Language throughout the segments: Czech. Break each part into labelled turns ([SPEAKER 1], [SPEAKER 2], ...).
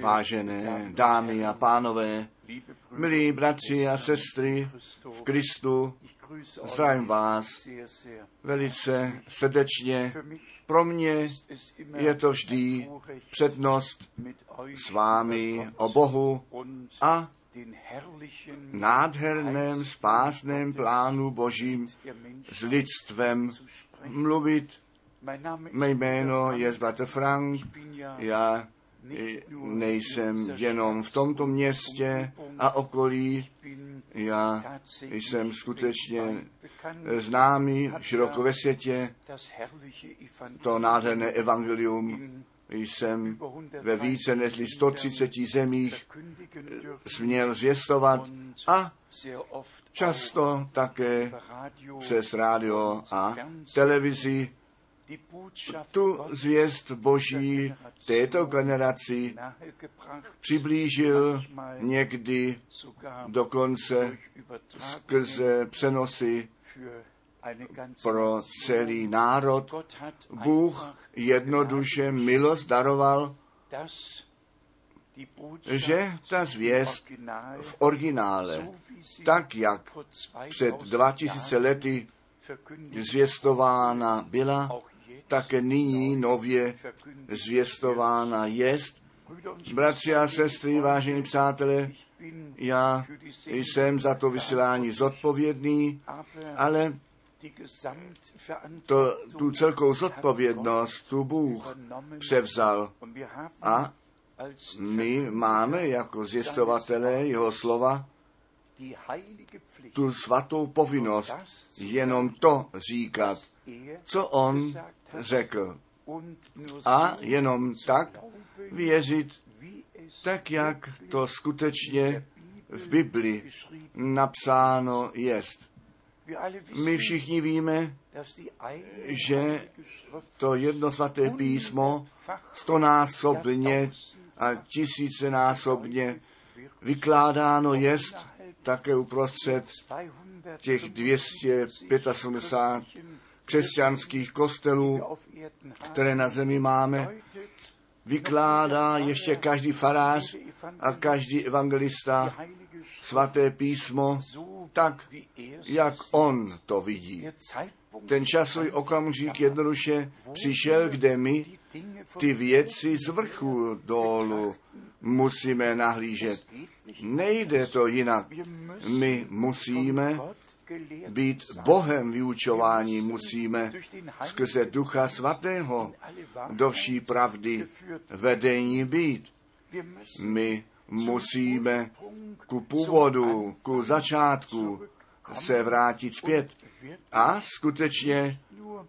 [SPEAKER 1] Vážené dámy a pánové, milí bratři a sestry v Kristu, zdravím vás velice srdečně. Pro mě je to vždy přednost s vámi o Bohu a nádherném spásném plánu Božím s lidstvem mluvit. Mé jméno je Zbate Frank, já nejsem jenom v tomto městě a okolí, já jsem skutečně známý široko ve světě. To nádherné evangelium. Jsem ve více než 130 zemích směl zvěstovat a často také přes rádio a televizi tu zvěst Boží této generaci přiblížil někdy dokonce skrze přenosy pro celý národ. Bůh jednoduše milost daroval, že ta zvěst v originále, tak jak před 2000 lety zvěstována byla, také nyní nově zvěstována jest. Bratři a sestry, vážení přátelé, já jsem za to vysílání zodpovědný, ale to, tu celkou zodpovědnost tu Bůh převzal a my máme jako zjistovatele jeho slova tu svatou povinnost jenom to říkat, co on řekl. A jenom tak věřit, tak jak to skutečně v Bibli napsáno jest. My všichni víme, že to jedno svaté písmo stonásobně a tisícenásobně vykládáno jest také uprostřed těch 275 křesťanských kostelů, které na zemi máme, vykládá ještě každý farář a každý evangelista svaté písmo tak, jak on to vidí. Ten časový okamžik jednoduše přišel, kde my ty věci z vrchu dolů musíme nahlížet. Nejde to jinak. My musíme být Bohem vyučování musíme skrze Ducha Svatého do vší pravdy vedení být. My musíme ku původu, ku začátku se vrátit zpět a skutečně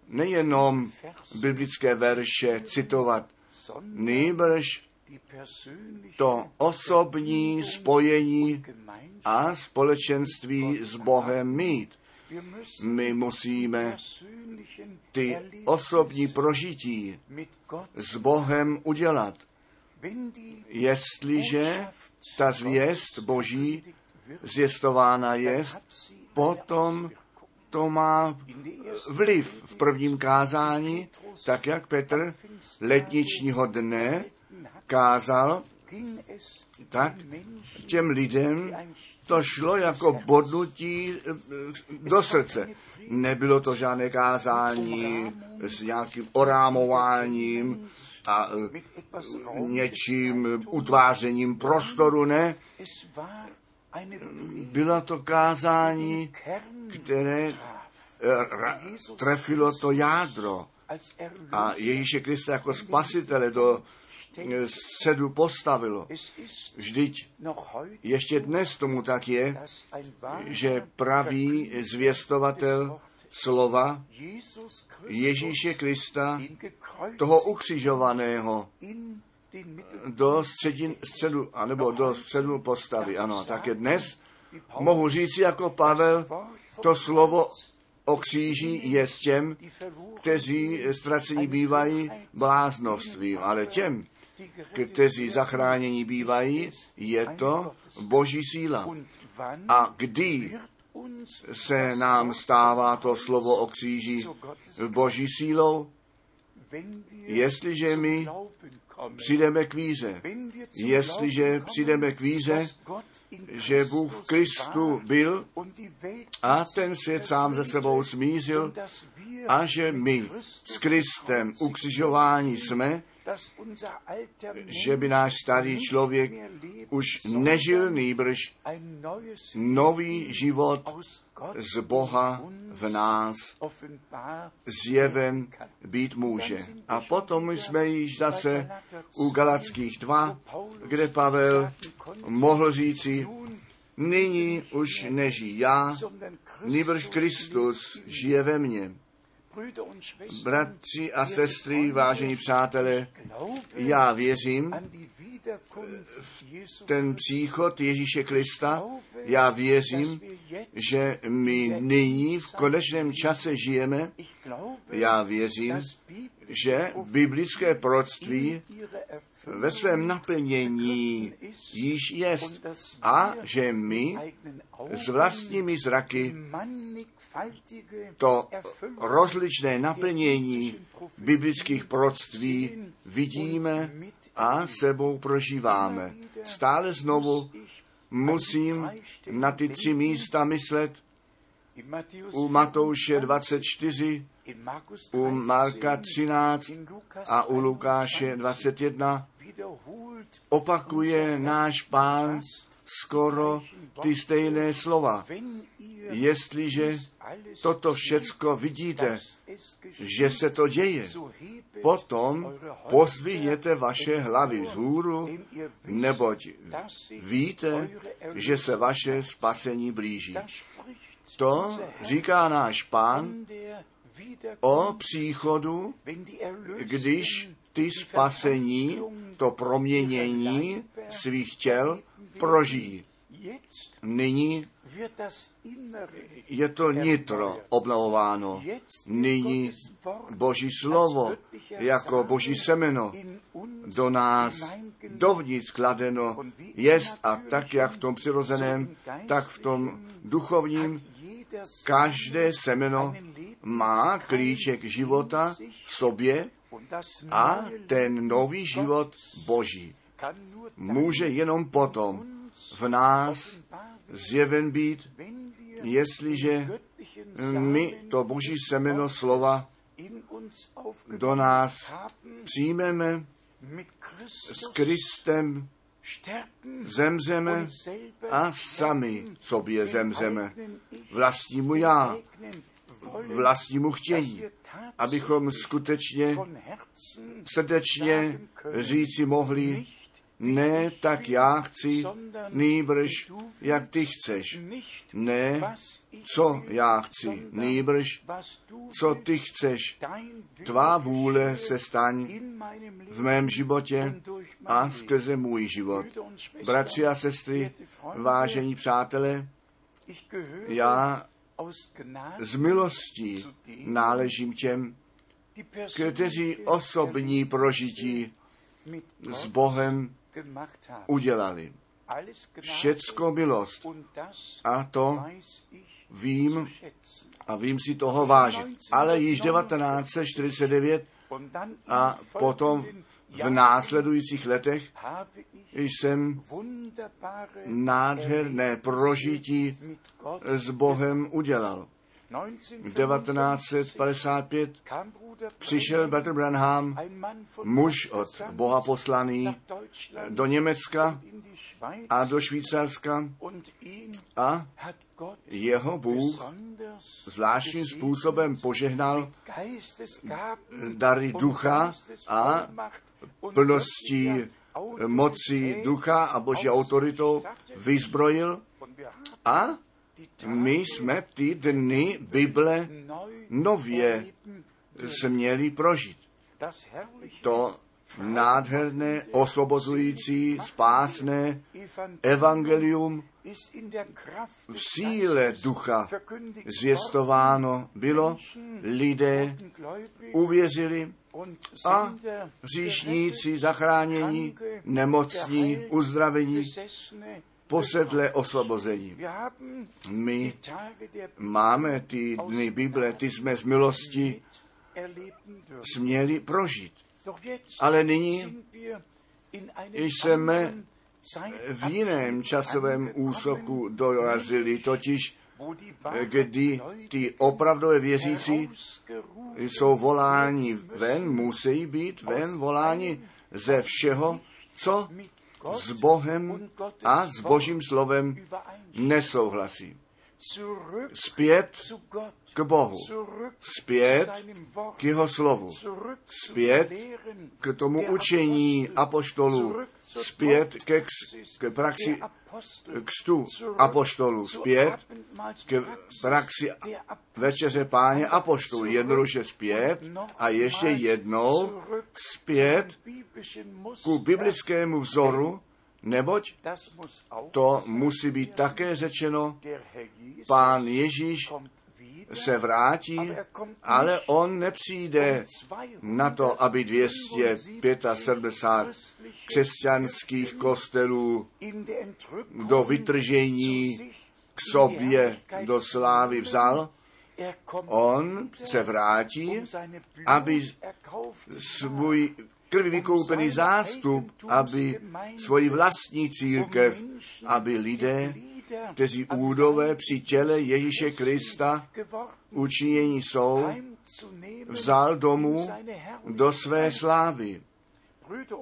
[SPEAKER 1] nejenom biblické verše citovat, nýbrž to osobní spojení a společenství s Bohem mít. My musíme ty osobní prožití s Bohem udělat. Jestliže ta zvěst Boží zjistována je, potom to má vliv v prvním kázání, tak jak Petr letničního dne kázal, tak těm lidem to šlo jako bodnutí eh, do srdce. Nebylo to žádné kázání s nějakým orámováním a eh, něčím utvářením prostoru, ne. Bylo to kázání, které eh, trefilo to jádro a Ježíše Krista jako spasitele do středu postavilo. Vždyť ještě dnes tomu tak je, že pravý zvěstovatel slova Ježíše Krista, toho ukřižovaného, do středin, středu, anebo do středu postavy. Ano, tak je dnes. mohu říct jako Pavel, to slovo o kříži je s těm, kteří ztracení bývají bláznovstvím, ale těm, kteří zachránění bývají, je to boží síla. A kdy se nám stává to slovo o kříži boží sílou, jestliže my přijdeme k víře, jestliže přijdeme k víře, že Bůh v Kristu byl a ten svět sám ze sebou smířil a že my s Kristem ukřižování jsme, že by náš starý člověk už nežil nýbrž nový život z Boha v nás zjeven být může. A potom jsme již zase u Galackých 2, kde Pavel mohl říci, nyní už neží já, nýbrž Kristus žije ve mně. Bratři a sestry, vážení přátelé, já věřím v ten příchod Ježíše Krista. Já věřím, že my nyní v konečném čase žijeme. Já věřím, že biblické proroctví ve svém naplnění již jest a že my s vlastními zraky to rozličné naplnění biblických proroctví vidíme a sebou prožíváme. Stále znovu musím na ty tři místa myslet u Matouše 24, u Marka 13 a u Lukáše 21 opakuje náš pán skoro ty stejné slova. Jestliže toto všecko vidíte, že se to děje, potom pozvihněte vaše hlavy vzhůru, neboť víte, že se vaše spasení blíží. To říká náš pán o příchodu, když ty spasení, to proměnění svých těl prožijí. Nyní je to nitro obnovováno. Nyní Boží slovo jako Boží semeno do nás dovnitř kladeno jest a tak, jak v tom přirozeném, tak v tom duchovním každé semeno má klíček života v sobě a ten nový život Boží může jenom potom v nás zjeven být, jestliže my to Boží semeno slova do nás přijmeme, s Kristem zemřeme a sami sobě zemřeme. Vlastnímu já, vlastnímu chtění, abychom skutečně srdečně říci mohli, ne tak já chci, nýbrž jak ty chceš. Ne, co já chci, nýbrž co ty chceš. Tvá vůle se staň v mém životě a skrze můj život. Bratři a sestry, vážení přátelé, já z milostí náležím těm, kteří osobní prožití s Bohem udělali. Všecko milost. A to vím a vím si toho vážit. Ale již 1949 a potom v následujících letech jsem nádherné prožití s Bohem udělal. 1955 přišel Bertr Branham, muž od Boha poslaný, do Německa a do Švýcarska a jeho Bůh zvláštním způsobem požehnal dary ducha a plností moci ducha a boží autoritou vyzbrojil a my jsme ty dny Bible nově směli prožít. To nádherné, osvobozující, spásné evangelium v síle ducha zvěstováno bylo, lidé uvěřili a říšníci zachránění, nemocní, uzdravení, posedlé osvobození. My máme ty dny Bible, ty jsme z milosti směli prožít. Ale nyní jsme v jiném časovém úsoku dorazili, totiž kdy ty opravdové věřící jsou voláni ven, musí být ven, voláni ze všeho, co s Bohem a s Božím slovem nesouhlasí. Zpět k Bohu, zpět k jeho slovu, zpět k tomu učení apoštolů, zpět ke, k praxi kstu apoštolů, zpět k praxi večeře páně apoštolů, jednoduše zpět a ještě jednou zpět ku biblickému vzoru, neboť to musí být také řečeno, pán Ježíš se vrátí, ale on nepřijde na to, aby 275 křesťanských kostelů do vytržení k sobě do slávy vzal. On se vrátí, aby svůj krvi vykoupený zástup, aby svoji vlastní církev, aby lidé, kteří údové při těle Ježíše Krista učinění jsou, vzal domů do své slávy.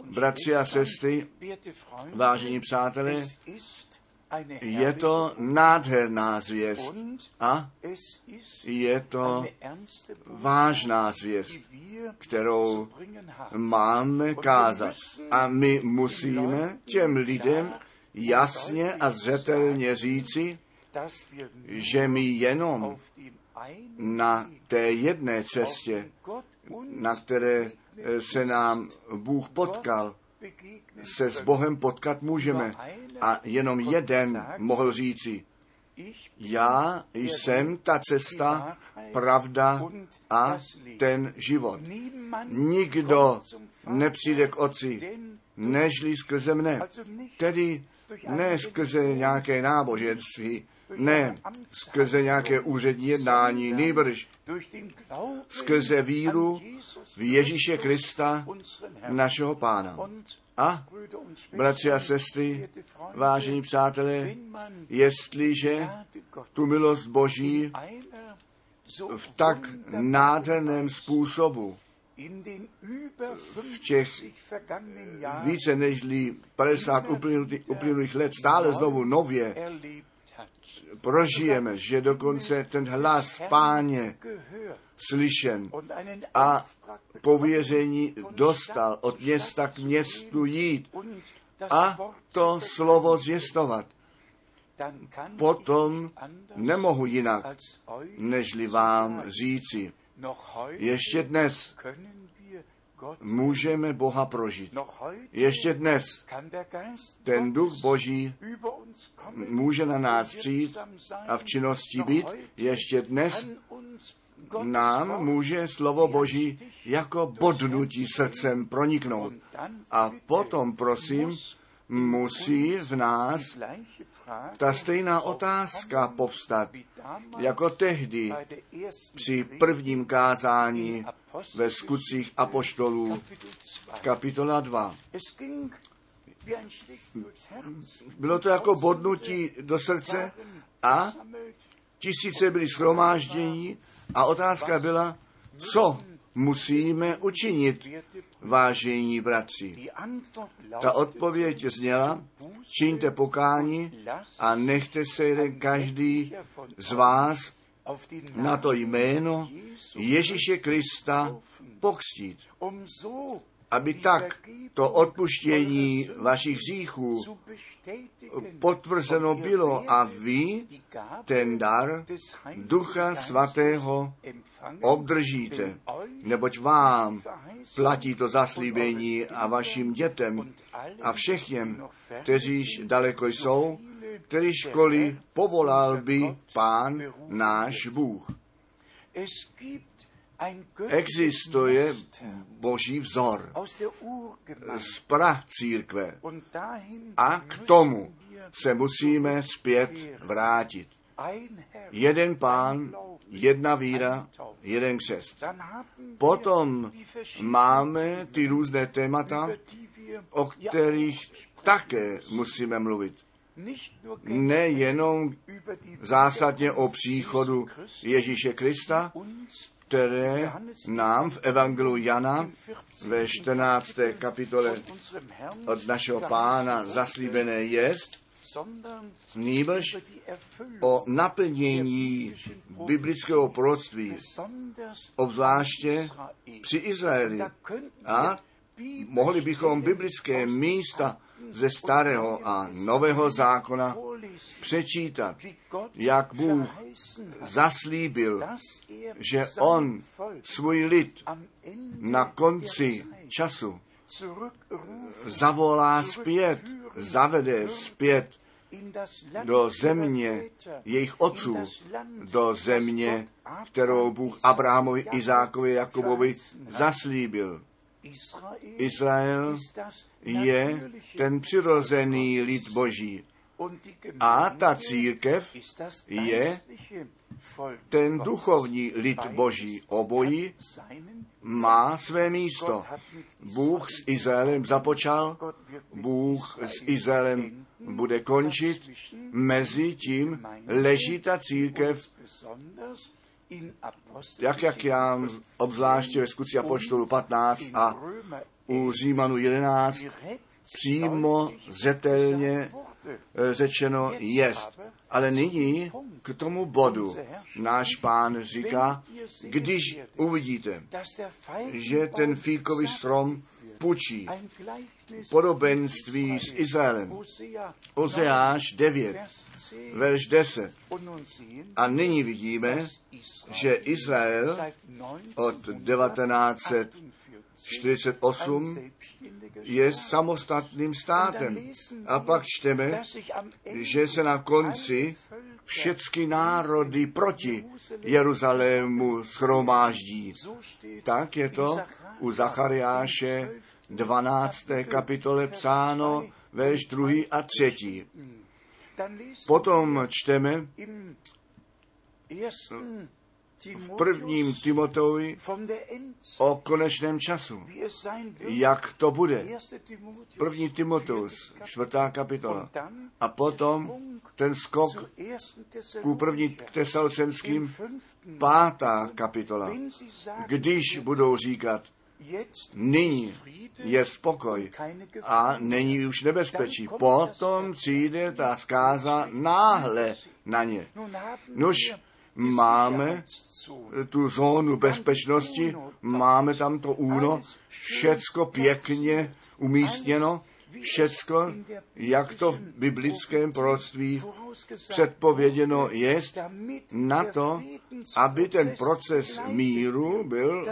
[SPEAKER 1] Bratři a sestry, vážení přátelé, je to nádherná zvěst. A je to vážná zvěst, kterou máme kázat. A my musíme těm lidem jasně a zřetelně říci, že my jenom na té jedné cestě, na které se nám Bůh potkal, se s Bohem potkat můžeme. A jenom jeden mohl říci, já jsem ta cesta, pravda a ten život. Nikdo nepřijde k Otci, nežli skrze mne. Tedy ne skrze nějaké náboženství, ne skrze nějaké úřední jednání, nejbrž skrze víru v Ježíše Krista, našeho Pána. A, bratři a sestry, vážení přátelé, jestliže tu milost Boží v tak nádherném způsobu v těch více než 50 uplynulých let stále znovu nově prožijeme, že dokonce ten hlas páně slyšen a pověření dostal od města k městu jít a to slovo zvěstovat. Potom nemohu jinak, nežli vám říci. Ještě dnes můžeme Boha prožít. Ještě dnes ten duch Boží může na nás přijít a v činnosti být. Ještě dnes nám může slovo Boží jako bodnutí srdcem proniknout. A potom, prosím, musí v nás ta stejná otázka povstat, jako tehdy při prvním kázání ve skutcích apoštolů, kapitola 2. Bylo to jako bodnutí do srdce a tisíce byli schromáždění a otázka byla, co musíme učinit, vážení bratři. Ta odpověď zněla, čiňte pokání a nechte se každý z vás na to jméno Ježíše Krista pokstít, aby tak to odpuštění vašich hříchů potvrzeno bylo a vy ten dar Ducha Svatého obdržíte, neboť vám Platí to zaslíbení a vašim dětem a všem, kteříž daleko jsou, kterýžkoliv povolal by Pán náš Bůh. Existuje boží vzor z prach církve a k tomu se musíme zpět vrátit. Jeden pán, jedna víra, jeden křest. Potom máme ty různé témata, o kterých také musíme mluvit. Nejenom zásadně o příchodu Ježíše Krista, které nám v Evangelu Jana ve 14. kapitole od našeho pána zaslíbené jest, nýbrž o naplnění biblického proroctví, obzvláště při Izraeli. A mohli bychom biblické místa ze starého a nového zákona přečítat, jak Bůh zaslíbil, že On svůj lid na konci času zavolá zpět, zavede zpět do země jejich otců, do země, kterou Bůh Abrahamovi, Izákovi, Jakobovi zaslíbil. Izrael je ten přirozený lid Boží. A ta církev je ten duchovní lid Boží. Obojí má své místo. Bůh s Izraelem započal, Bůh s Izraelem bude končit, mezi tím leží ta církev, jak jak já obzvláště ve skutci Apoštolu 15 a u Římanu 11 přímo zřetelně řečeno jest. Ale nyní k tomu bodu náš pán říká, když uvidíte, že ten fíkový strom pučí podobenství s Izraelem. Ozeáš 9, verš 10. A nyní vidíme, že Izrael od 1948 je samostatným státem. A pak čteme, že se na konci všechny národy proti Jeruzalému schromáždí. Tak je to u Zachariáše 12. kapitole psáno, verš 2. a 3. Potom čteme v prvním Timoteovi o konečném času. Jak to bude? První Timoteus, čtvrtá kapitola. A potom ten skok ku první k tesalcenským, pátá kapitola. Když budou říkat, nyní je spokoj a není už nebezpečí. Potom přijde ta zkáza náhle na ně. Nož máme tu zónu bezpečnosti, máme tam to úno, všecko pěkně umístěno, všecko, jak to v biblickém proroctví předpověděno je, na to, aby ten proces míru byl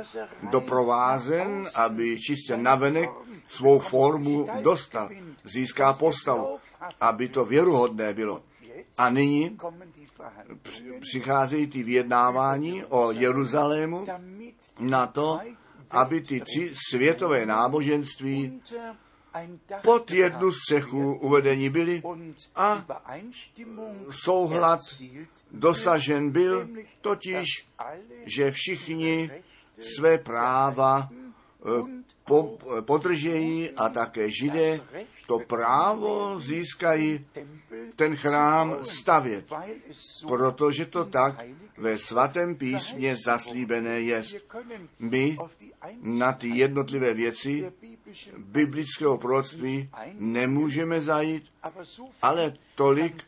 [SPEAKER 1] doprovázen, aby čistě navenek svou formu dostal, získá postavu, aby to věruhodné bylo. A nyní přicházejí ty vyjednávání o Jeruzalému na to, aby ty tři světové náboženství pod jednu střechu uvedení byli a souhlad dosažen byl, totiž, že všichni své práva po, podržejí a také židé to právo získají ten chrám stavět, protože to tak ve svatém písmě zaslíbené je. My na ty jednotlivé věci biblického proroctví nemůžeme zajít, ale tolik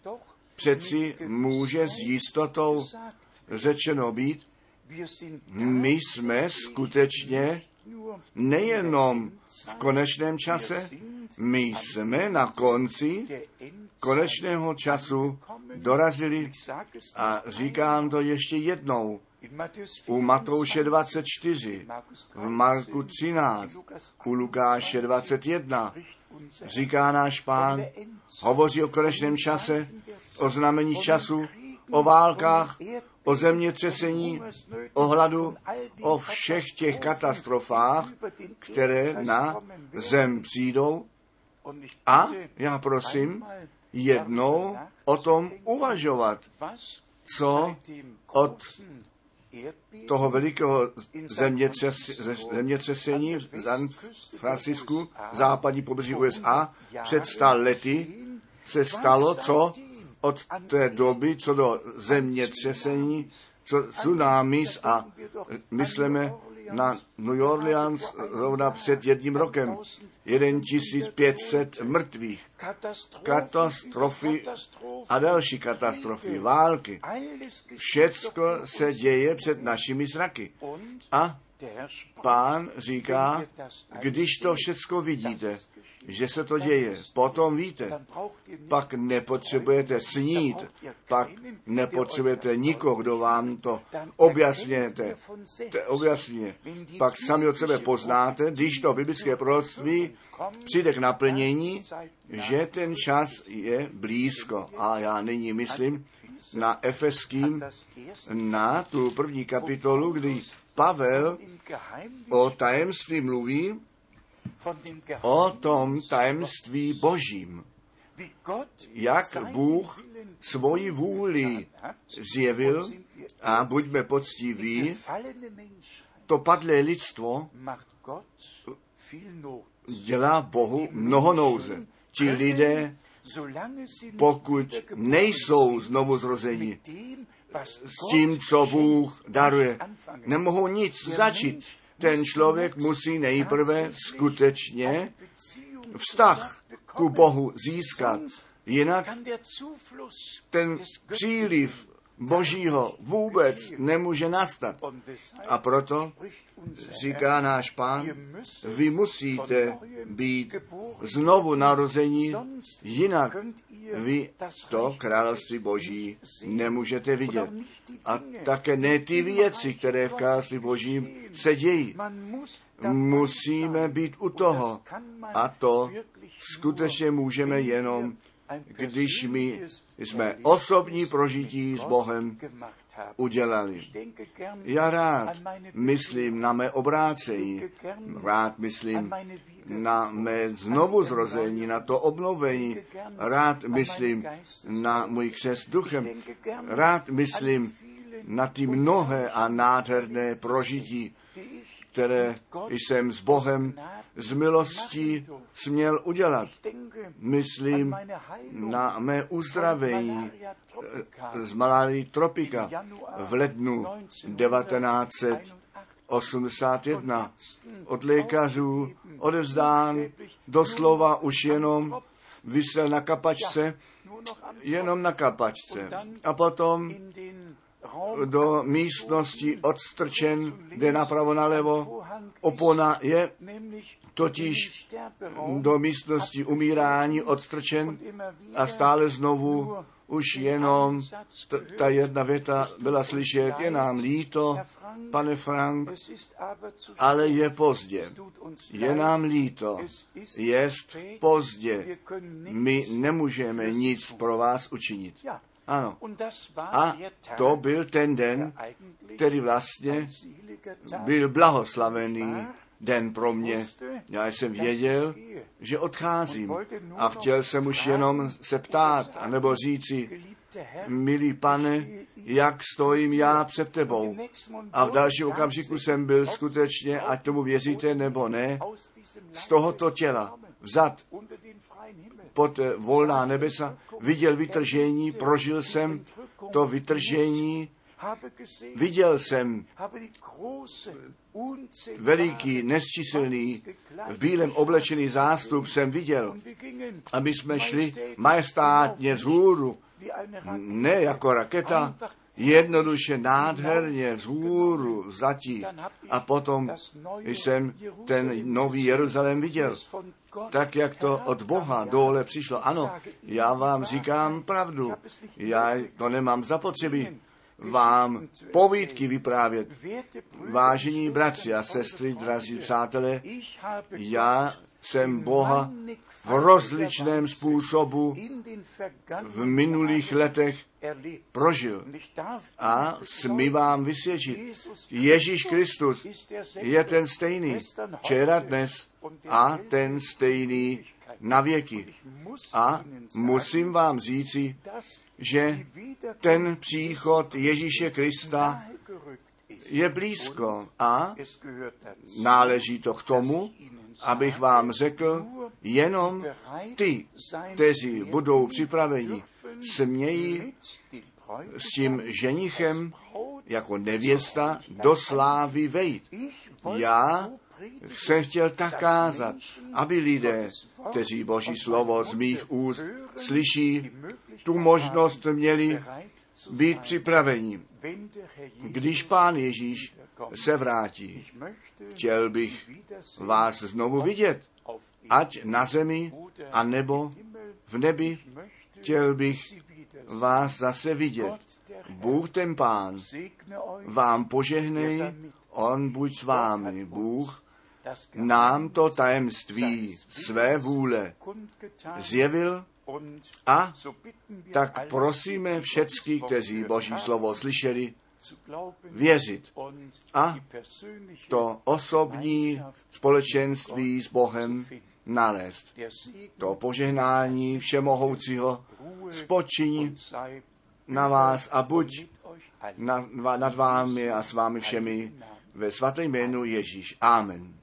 [SPEAKER 1] přeci může s jistotou řečeno být, my jsme skutečně nejenom v konečném čase, my jsme na konci konečného času dorazili a říkám to ještě jednou, u Matouše 24, v Marku 13, u Lukáše 21. Říká náš pán, hovoří o konečném čase, o znamení času, o válkách, o zemětřesení, o hladu, o všech těch katastrofách, které na zem přijdou. A já prosím, jednou o tom uvažovat, co od toho velikého zemětřes, zemětřesení v San Francisku, západní pobřeží USA, před sta lety se stalo, co od té doby, co do zemětřesení, co tsunamis a myslíme na New Orleans zrovna před jedním rokem. 1500 mrtvých. Katastrofy a další katastrofy, války. Všecko se děje před našimi zraky. A pán říká, když to všecko vidíte, že se to děje, potom víte, pak nepotřebujete snít, pak nepotřebujete nikoho, kdo vám to objasněte, objasně. Pak sami od sebe poznáte, když to biblické proroctví přijde k naplnění, že ten čas je blízko. A já nyní myslím na Efeským, na tu první kapitolu, kdy Pavel o tajemství mluví, o tom tajemství božím, jak Bůh svoji vůli zjevil a buďme poctiví, to padlé lidstvo dělá Bohu mnoho nouze. Ti lidé, pokud nejsou znovu zrozeni s tím, co Bůh daruje, nemohou nic začít ten člověk musí nejprve skutečně vztah ku Bohu získat. Jinak ten příliv Božího vůbec nemůže nastat. A proto říká náš pán, vy musíte být znovu narození, jinak vy to království Boží nemůžete vidět. A také ne ty věci, které v království Božím se dějí. Musíme být u toho. A to skutečně můžeme jenom, když my jsme osobní prožití s Bohem udělali. Já rád myslím na mé obrácení, rád myslím na mé znovuzrození, na to obnovení, rád myslím na můj křest duchem, rád myslím na ty mnohé a nádherné prožití, které jsem s Bohem z milostí směl udělat. Myslím na mé uzdravení eh, z malárii tropika v lednu 1981 od lékařů odevzdán doslova už jenom vysel na kapačce, jenom na kapačce. A potom do místnosti odstrčen, jde napravo nalevo, opona je totiž do místnosti umírání odstrčen a stále znovu už jenom t- ta jedna věta byla slyšet, je nám líto, pane Frank, ale je pozdě. Je nám líto, jest pozdě. My nemůžeme nic pro vás učinit. Ano. A to byl ten den, který vlastně byl blahoslavený den pro mě. Já jsem věděl, že odcházím a chtěl jsem už jenom se ptát, anebo říci, milý pane, jak stojím já před tebou. A v dalším okamžiku jsem byl skutečně, ať tomu věříte nebo ne, z tohoto těla vzad pod volná nebesa, viděl vytržení, prožil jsem to vytržení, viděl jsem veliký, nesčíselný, v bílém oblečený zástup jsem viděl. A my jsme šli majestátně z hůru, ne jako raketa, jednoduše nádherně vzhůru zatí. A potom jsem ten nový Jeruzalém viděl, tak jak to od Boha dole přišlo. Ano, já vám říkám pravdu, já to nemám zapotřebí. Vám povídky vyprávět. Vážení bratři a sestry, drazí přátelé, já jsem Boha v rozličném způsobu v minulých letech prožil. A smí vám vysvědčit, Ježíš Kristus je ten stejný včera, dnes a ten stejný na věky. A musím vám říci, že ten příchod Ježíše Krista je blízko a náleží to k tomu, abych vám řekl, jenom ty, kteří budou připraveni, smějí s tím ženichem jako nevěsta do slávy vejít. Já jsem chtěl tak kázat, aby lidé, kteří Boží slovo z mých úst slyší, tu možnost měli být připraveni. Když pán Ježíš se vrátí, chtěl bych vás znovu vidět, ať na zemi, a nebo v nebi, chtěl bych vás zase vidět. Bůh ten pán vám požehnej, on buď s vámi. Bůh nám to tajemství své vůle zjevil a tak prosíme všecky, kteří Boží slovo slyšeli, věřit a to osobní společenství s Bohem nalézt. To požehnání všemohoucího spočiň na vás a buď nad vámi a s vámi všemi ve svatém jménu Ježíš. Amen.